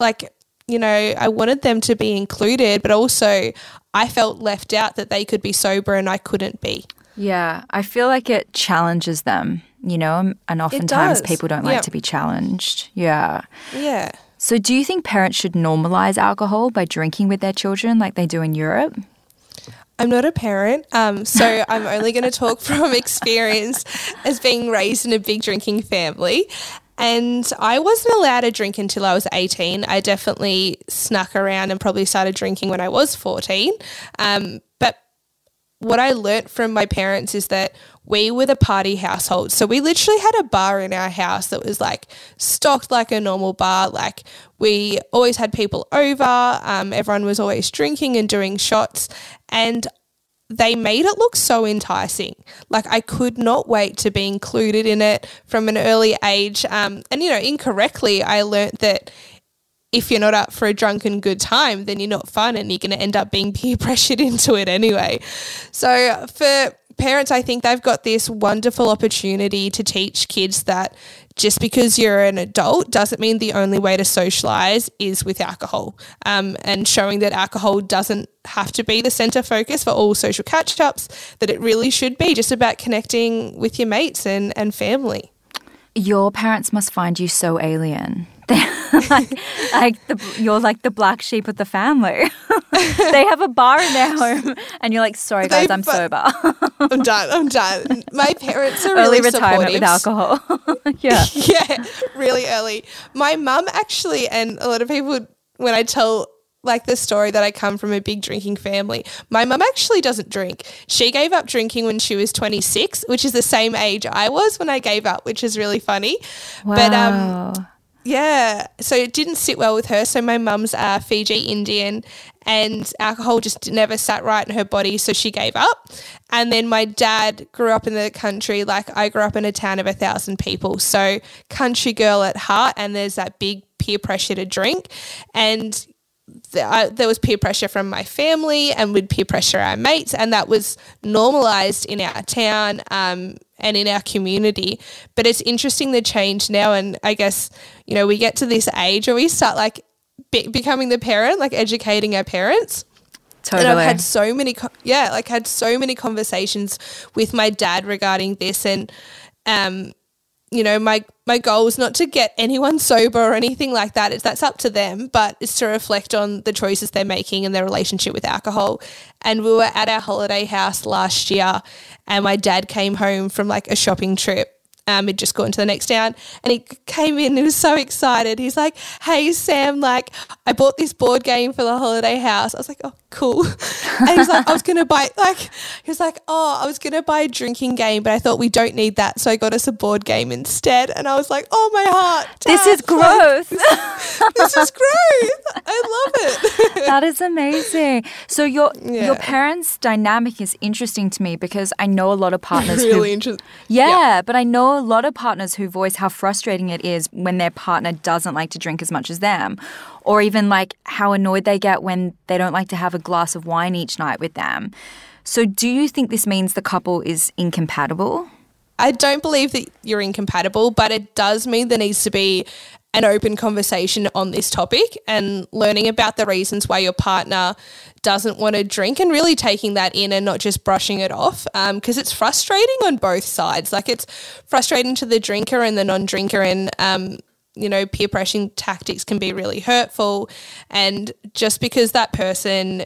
like you know, I wanted them to be included, but also I felt left out that they could be sober and I couldn't be. Yeah, I feel like it challenges them, you know, and oftentimes people don't like Yeah. to be challenged. Yeah. Yeah. So, do you think parents should normalize alcohol by drinking with their children like they do in Europe? I'm not a parent, um, so I'm only going to talk from experience as being raised in a big drinking family. And I wasn't allowed to drink until I was 18. I definitely snuck around and probably started drinking when I was 14. Um, but what I learnt from my parents is that we were the party household. So we literally had a bar in our house that was like stocked like a normal bar. Like we always had people over. Um, everyone was always drinking and doing shots. And they made it look so enticing. Like I could not wait to be included in it from an early age. Um, and you know, incorrectly, I learnt that if you're not up for a drunken good time, then you're not fun and you're going to end up being peer pressured into it anyway. So for parents, I think they've got this wonderful opportunity to teach kids that just because you're an adult doesn't mean the only way to socialize is with alcohol. Um, and showing that alcohol doesn't have to be the center focus for all social catch ups, that it really should be just about connecting with your mates and, and family. Your parents must find you so alien. They're like, like the, you're like the black sheep of the family. they have a bar in their home, and you're like, "Sorry, guys, They I'm sober." I'm done. I'm done. My parents are really Early really retirement with alcohol. yeah. yeah, really early. My mum actually, and a lot of people, when I tell like the story that I come from a big drinking family, my mum actually doesn't drink. She gave up drinking when she was 26, which is the same age I was when I gave up, which is really funny. But um, Wow. Yeah, so it didn't sit well with her. So my mum's uh, Fiji Indian, and alcohol just never sat right in her body, so she gave up. And then my dad grew up in the country, like I grew up in a town of a thousand people, so country girl at heart. And there's that big peer pressure to drink, and th- I, there was peer pressure from my family and we'd peer pressure our mates, and that was normalized in our town um, and in our community. But it's interesting the change now, and I guess you know we get to this age where we start like be- becoming the parent, like educating our parents. Totally. And I've had so many, yeah, like had so many conversations with my dad regarding this, and um, you know, my my goal is not to get anyone sober or anything like that. It's that's up to them, but it's to reflect on the choices they're making and their relationship with alcohol. And we were at our holiday house last year, and my dad came home from like a shopping trip um, he'd just gone to the next town and he came in he was so excited. He's like, Hey Sam, like I bought this board game for the holiday house. I was like, Oh, cool. And he's like, I was gonna buy like he was like, Oh, I was gonna buy a drinking game, but I thought we don't need that, so I got us a board game instead. And I was like, Oh my heart. Dad, this is growth. Like, this is growth. I love it. that is amazing. So your yeah. your parents' dynamic is interesting to me because I know a lot of partners really interesting. Yeah, yeah, but I know a lot of partners who voice how frustrating it is when their partner doesn't like to drink as much as them, or even like how annoyed they get when they don't like to have a glass of wine each night with them. So, do you think this means the couple is incompatible? I don't believe that you're incompatible, but it does mean there needs to be an open conversation on this topic and learning about the reasons why your partner doesn't want to drink and really taking that in and not just brushing it off because um, it's frustrating on both sides. Like it's frustrating to the drinker and the non drinker, and um, you know, peer pressuring tactics can be really hurtful. And just because that person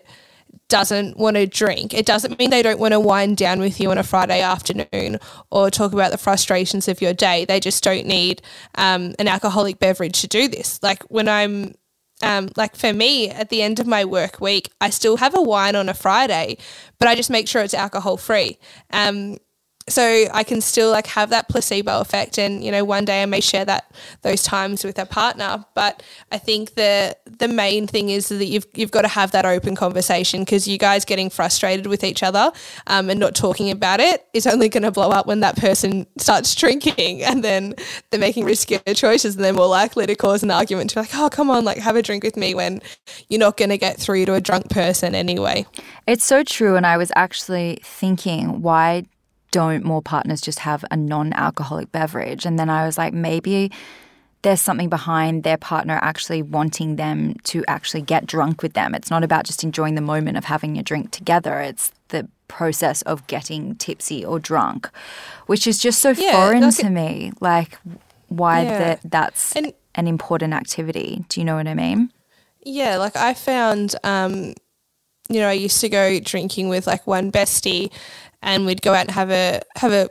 doesn't want to drink, it doesn't mean they don't want to wind down with you on a Friday afternoon or talk about the frustrations of your day. They just don't need um, an alcoholic beverage to do this. Like when I'm um, like for me, at the end of my work week, I still have a wine on a Friday, but I just make sure it's alcohol free. Um, so I can still like have that placebo effect and you know one day I may share that those times with a partner. But I think the the main thing is that you've you've got to have that open conversation because you guys getting frustrated with each other um, and not talking about it is only going to blow up when that person starts drinking. And then they're making riskier choices and they're more likely to cause an argument to be like oh come on like have a drink with me when you're not going to get through to a drunk person anyway. It's so true and I was actually thinking why don't more partners just have a non alcoholic beverage? And then I was like, maybe there's something behind their partner actually wanting them to actually get drunk with them. It's not about just enjoying the moment of having a drink together, it's the process of getting tipsy or drunk, which is just so yeah, foreign like to it, me. Like, why yeah. that that's and, an important activity. Do you know what I mean? Yeah, like I found, um, you know, I used to go drinking with like one bestie and we'd go out and have a have a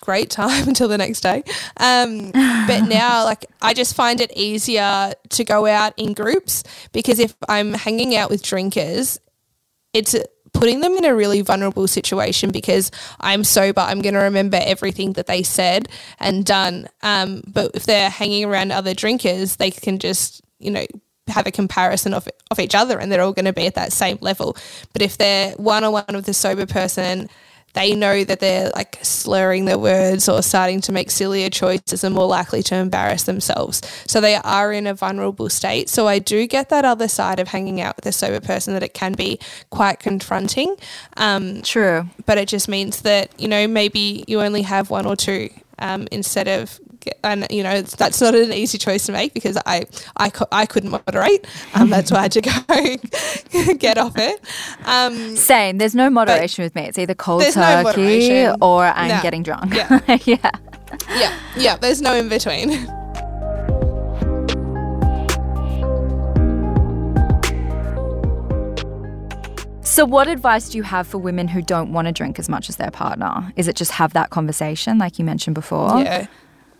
great time until the next day. Um, but now, like, I just find it easier to go out in groups because if I'm hanging out with drinkers, it's putting them in a really vulnerable situation because I'm sober. I'm going to remember everything that they said and done. Um, but if they're hanging around other drinkers, they can just, you know, have a comparison of, of each other and they're all going to be at that same level. But if they're one on one with a sober person, they know that they're like slurring their words or starting to make sillier choices and more likely to embarrass themselves. So they are in a vulnerable state. So I do get that other side of hanging out with a sober person that it can be quite confronting. Um, True. But it just means that, you know, maybe you only have one or two um, instead of and you know that's not an easy choice to make because I I, I couldn't moderate. Um, that's why I had to go get off it. Um, Same. There's no moderation with me. It's either cold turkey no or I'm no. getting drunk. Yeah. yeah. Yeah. Yeah. There's no in between. So, what advice do you have for women who don't want to drink as much as their partner? Is it just have that conversation, like you mentioned before? Yeah.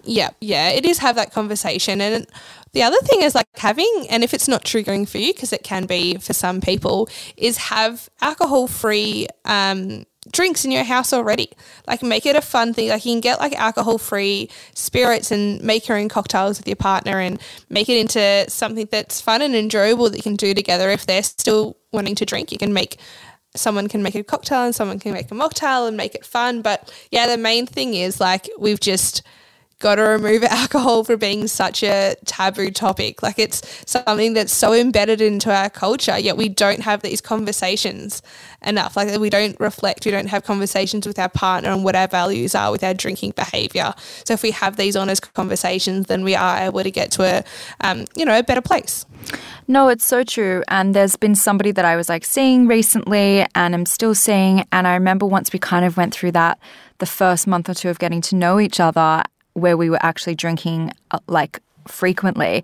Yeah, yeah, it is have that conversation. And the other thing is like having, and if it's not triggering for you, because it can be for some people, is have alcohol free um, drinks in your house already. Like make it a fun thing. Like you can get like alcohol free spirits and make your own cocktails with your partner and make it into something that's fun and enjoyable that you can do together. If they're still wanting to drink, you can make someone can make a cocktail and someone can make a mocktail and make it fun. But yeah, the main thing is like we've just got to remove alcohol for being such a taboo topic. Like it's something that's so embedded into our culture, yet we don't have these conversations enough. Like we don't reflect, we don't have conversations with our partner on what our values are with our drinking behavior. So if we have these honest conversations, then we are able to get to a, um, you know, a better place. No, it's so true. And there's been somebody that I was like seeing recently and I'm still seeing. And I remember once we kind of went through that the first month or two of getting to know each other where we were actually drinking uh, like frequently,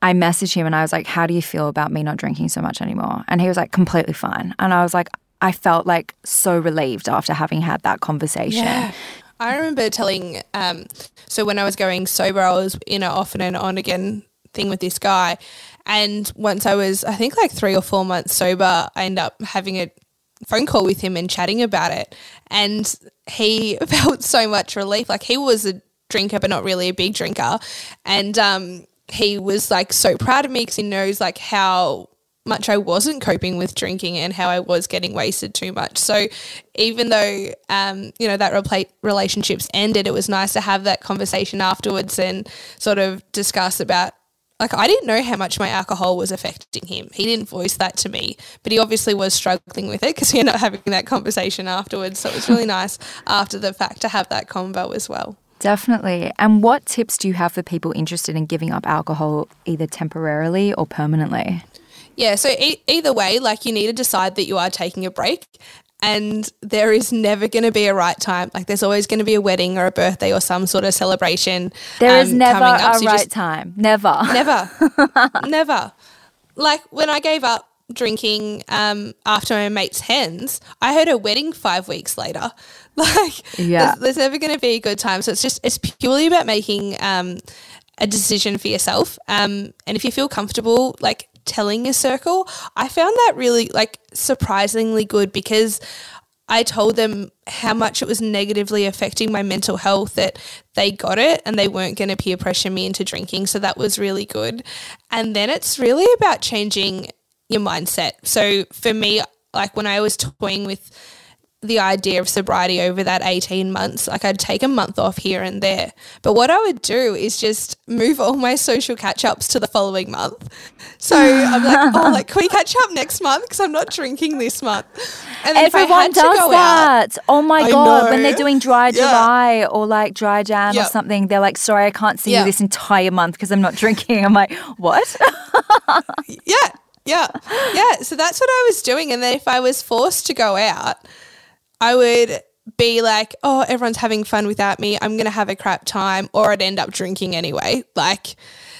I messaged him and I was like, How do you feel about me not drinking so much anymore? And he was like, Completely fine. And I was like, I felt like so relieved after having had that conversation. Yeah. I remember telling, um, so when I was going sober, I was in an off and on again thing with this guy. And once I was, I think like three or four months sober, I ended up having a phone call with him and chatting about it. And he felt so much relief. Like he was a drinker, but not really a big drinker. And um, he was like so proud of me because he knows like how much I wasn't coping with drinking and how I was getting wasted too much. So even though um, you know that relationships ended, it was nice to have that conversation afterwards and sort of discuss about like I didn't know how much my alcohol was affecting him. He didn't voice that to me, but he obviously was struggling with it because we ended up having that conversation afterwards. So it was really nice after the fact to have that convo as well. Definitely. And what tips do you have for people interested in giving up alcohol either temporarily or permanently? Yeah, so e- either way, like you need to decide that you are taking a break and there is never going to be a right time. Like there's always going to be a wedding or a birthday or some sort of celebration. There um, is never a so right just, time. Never. Never. never. Like when I gave up drinking um, after my mate's hens, I had a wedding five weeks later. Like yeah. there's, there's never going to be a good time. So it's just, it's purely about making um, a decision for yourself. Um, and if you feel comfortable, like telling a circle, I found that really like surprisingly good because I told them how much it was negatively affecting my mental health that they got it and they weren't going to peer pressure me into drinking. So that was really good. And then it's really about changing your mindset. So for me, like when I was toying with the idea of sobriety over that 18 months. Like I'd take a month off here and there. But what I would do is just move all my social catch ups to the following month. So I'm like, oh, like, can we catch up next month? Because I'm not drinking this month. And Everyone does that. Out, oh my God. When they're doing dry July yeah. or like dry Jan yep. or something, they're like, sorry, I can't see yep. you this entire month because I'm not drinking. I'm like, what? yeah. Yeah. Yeah. So that's what I was doing. And then if I was forced to go out, I would be like, oh, everyone's having fun without me. I'm going to have a crap time, or I'd end up drinking anyway. Like,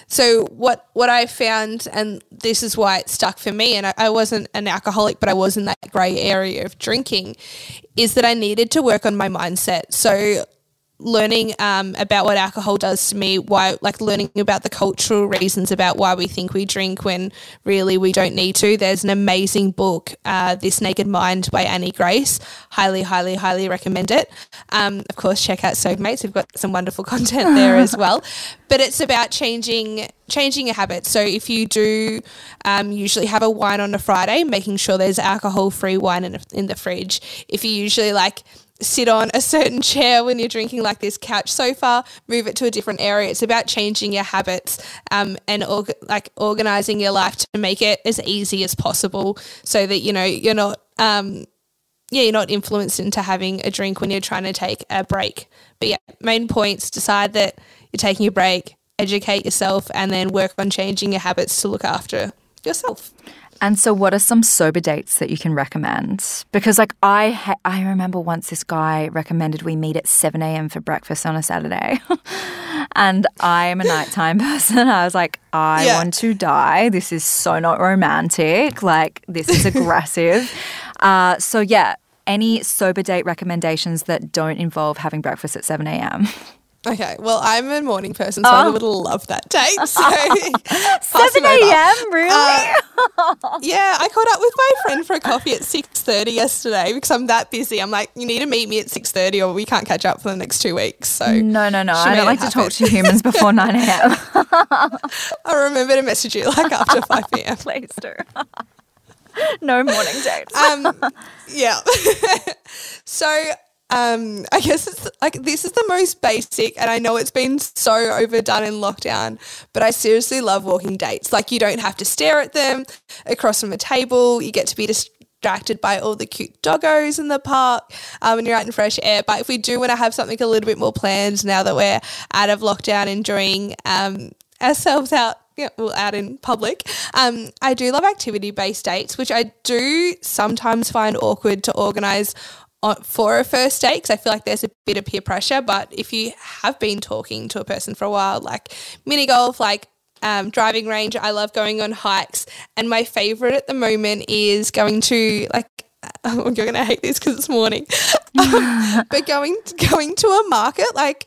so what what I found, and this is why it stuck for me, and I, I wasn't an alcoholic, but I was in that grey area of drinking, is that I needed to work on my mindset. So learning um, about what alcohol does to me, why like learning about the cultural reasons about why we think we drink when really we don't need to. There's an amazing book, uh, This Naked Mind by Annie Grace. Highly, highly, highly recommend it. Um, of course, check out Sober Mates. We've got some wonderful content there as well. But it's about changing changing your habits. So if you do um, usually have a wine on a Friday, making sure there's alcohol free wine in, in the fridge. If you usually like sit on a certain chair when you're drinking, like this couch sofa, move it to a different area. It's about changing your habits um, and org- like organizing your life to make it as easy as possible, so that you know you're not. Um, yeah, you're not influenced into having a drink when you're trying to take a break. But yeah, main points decide that you're taking a break, educate yourself, and then work on changing your habits to look after yourself. And so, what are some sober dates that you can recommend? Because, like, I ha- I remember once this guy recommended we meet at seven a.m. for breakfast on a Saturday, and I am a nighttime person. I was like, I yeah. want to die. This is so not romantic. Like, this is aggressive. uh, so yeah, any sober date recommendations that don't involve having breakfast at seven a.m. Okay, well, I'm a morning person, so oh. I would love that date. So 7 a.m., really? Uh, yeah, I caught up with my friend for a coffee at 6.30 yesterday because I'm that busy. I'm like, you need to meet me at 6.30 or we can't catch up for the next two weeks. So No, no, no. I don't like to talk to humans before 9 a.m. I'll remember to message you like after 5 p.m. Please do. no morning dates. um, yeah. so um, I guess it's like this is the most basic, and I know it's been so overdone in lockdown, but I seriously love walking dates. Like, you don't have to stare at them across from a table, you get to be distracted by all the cute doggos in the park um, you're out in fresh air. But if we do want to have something a little bit more planned now that we're out of lockdown, enjoying um, ourselves out yeah, well, out in public. Um, I do love activity based dates, which I do sometimes find awkward to organise on, for a first date because I feel like there's a bit of peer pressure. But if you have been talking to a person for a while, like mini golf, like um, driving range, I love going on hikes. And my favorite at the moment is going to like oh, you're gonna hate this because it's morning, but going going to a market like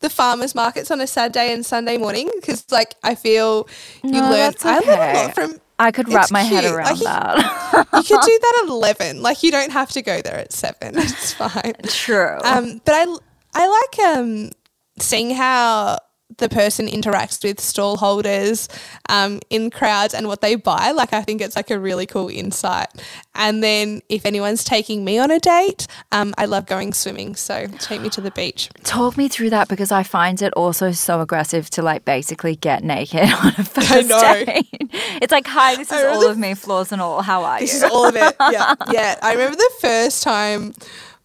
the farmers markets on a Saturday and Sunday morning because like I feel you No, learn that's I learn a lot from. I could wrap It's my head around Like, that. You could do that at eleven. Like you don't have to go there at seven. It's fine. True. Um, but I I like um seeing how the person interacts with stall holders um, in crowds and what they buy. Like I think it's like a really cool insight. And then if anyone's taking me on a date, um, I love going swimming. So take me to the beach. Talk me through that because I find it also so aggressive to like basically get naked on a first I know. date. It's like, hi, this is I all of me, flaws and all. How are This you? is all of it. Yeah, yeah. I remember the first time.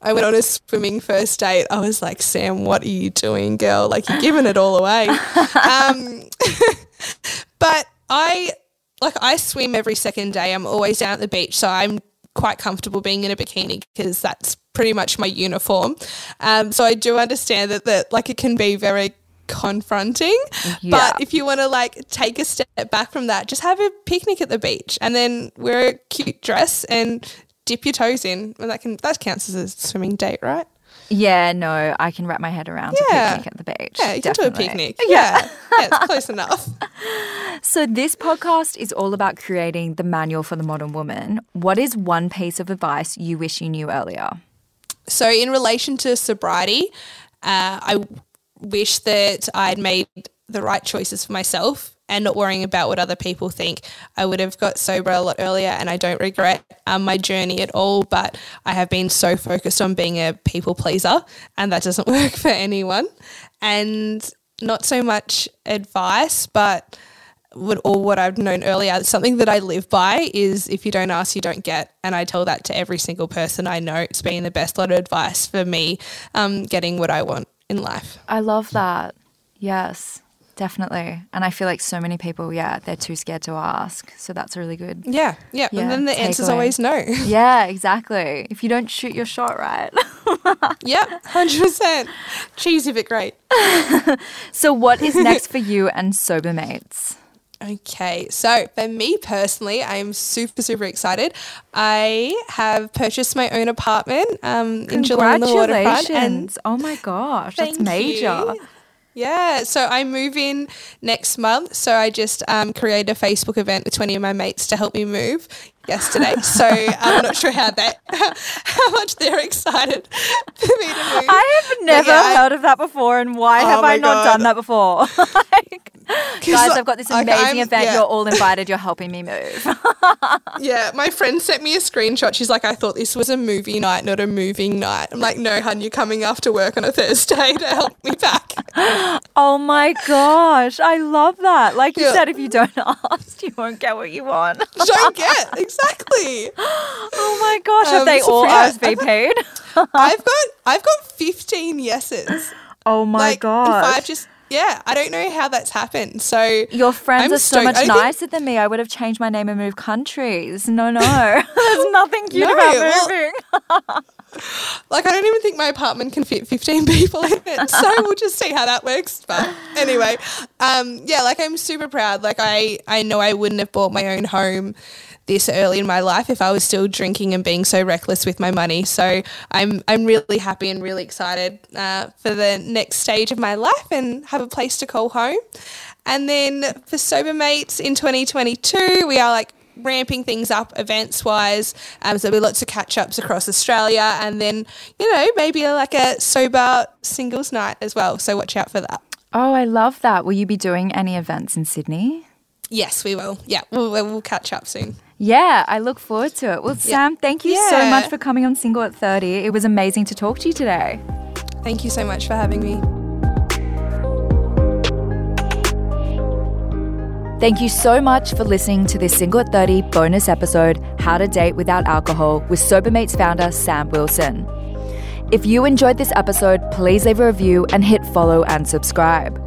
I went on a swimming first date. I was like, Sam, what are you doing, girl? Like, you're giving it all away. um, but I, like, I swim every second day. I'm always down at the beach. So I'm quite comfortable being in a bikini because that's pretty much my uniform. Um, so I do understand that, that, like, it can be very confronting. Yeah. But if you want to like take a step back from that, just have a picnic at the beach and then wear a cute dress and dip your toes in. And that can that counts as a swimming date, right? Yeah, no, I can wrap my head around Yeah. a picnic at the beach. Yeah, you can do a picnic. Yeah. yeah, it's close enough. So, this podcast is all about creating the manual for the modern woman. What is one piece of advice you wish you knew earlier? So, in relation to sobriety, uh, I wish that I'd made the right choices for myself and not worrying about what other people think. I would have got sober a lot earlier, and I don't regret um, my journey at all. But I have been so focused on being a people pleaser, and that doesn't work for anyone. And not so much advice, but what, or what I've known earlier, something that I live by is if you don't ask, you don't get. And I tell that to every single person I know. It's been the best lot of advice for me um, getting what I want in life. I love that. Yes, definitely. And I feel like so many people, yeah, they're too scared to ask. So, that's really good. Yeah, yeah. Yeah, and then the answer's always no. Yeah, exactly. If you don't shoot your shot right. yep, 100%. Cheesy but great. so, what is next for you and Sober Mates? Okay, so for me personally, I am super, super excited. I have purchased my own apartment um, in Geelong on the waterfront. And Congratulations. Oh my gosh, that's major. you. Yeah, so I move in next month. So I just um, created a Facebook event with 20 of my mates to help me move yesterday. so I'm not sure how that, how much they're excited for me to move. I have never yeah, I- heard of that before, and why Oh have I not God. done that before? like, guys, I've got this amazing event. yeah. You're all invited. You're helping me move. Yeah, my friend sent me a screenshot. She's like, I thought this was a movie night, not a moving night. I'm like, no, hun, you're coming after work on a Thursday to help me back. oh my gosh, I love that. Like you Yeah. said, if you don't ask, you won't get what you want. Don't get exactly. oh my gosh, have Um, they so all RSVP'd? I've got I've got 15 yeses. oh my like gosh. five just yeah. I don't know how that's happened. So Your friends I'm are so stoked. much I think- nicer than me. I would have changed my name and moved countries. No, no. There's nothing cute No, about well- moving. Like I don't even think my apartment can fit 15 people in it. So we'll just see how that works. But anyway, um, yeah, like I'm super proud. Like I, I know I wouldn't have bought my own home this early in my life if I was still drinking and being so reckless with my money. So I'm, I'm really happy and really excited uh, for the next stage of my life and have a place to call home. And then for Sober Mates in 2022, we are like ramping things up events wise. Um, so there'll be lots of catch ups across Australia and then, you know, maybe like a sober singles night as well. So watch out for that. Oh, I love that. Will you be doing any events in Sydney? Yes, we will. Yeah, we'll, we'll catch up soon. Yeah, I look forward to it. Well, Sam, thank you so much for coming on Single at 30. It was amazing to talk to you today. Thank you so much for having me. Thank you so much for listening to this Single at 30 bonus episode, How to Date Without Alcohol, with Sobermates founder Sam Wilson. If you enjoyed this episode, please leave a review and hit follow and subscribe.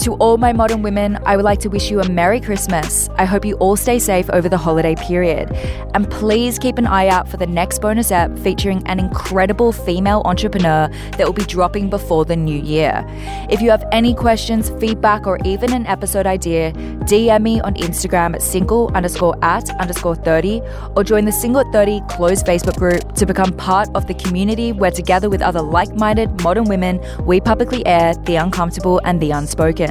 To all my modern women, I would like to wish you a Merry Christmas. I hope you all stay safe over the holiday period. And please keep an eye out for the next bonus app featuring an incredible female entrepreneur that will be dropping before the new year. If you have any questions, feedback, or even an episode idea, DM me on Instagram at single underscore at underscore 30 or join the Single at 30 closed Facebook group to become part of the community where together with other like-minded modern women, we publicly air the uncomfortable and the unspoken.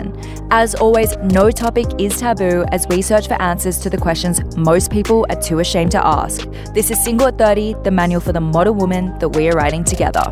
As always, no topic is taboo as we search for answers to the questions most people are too ashamed to ask. This is Single at 30, the manual for the modern woman that we are writing together.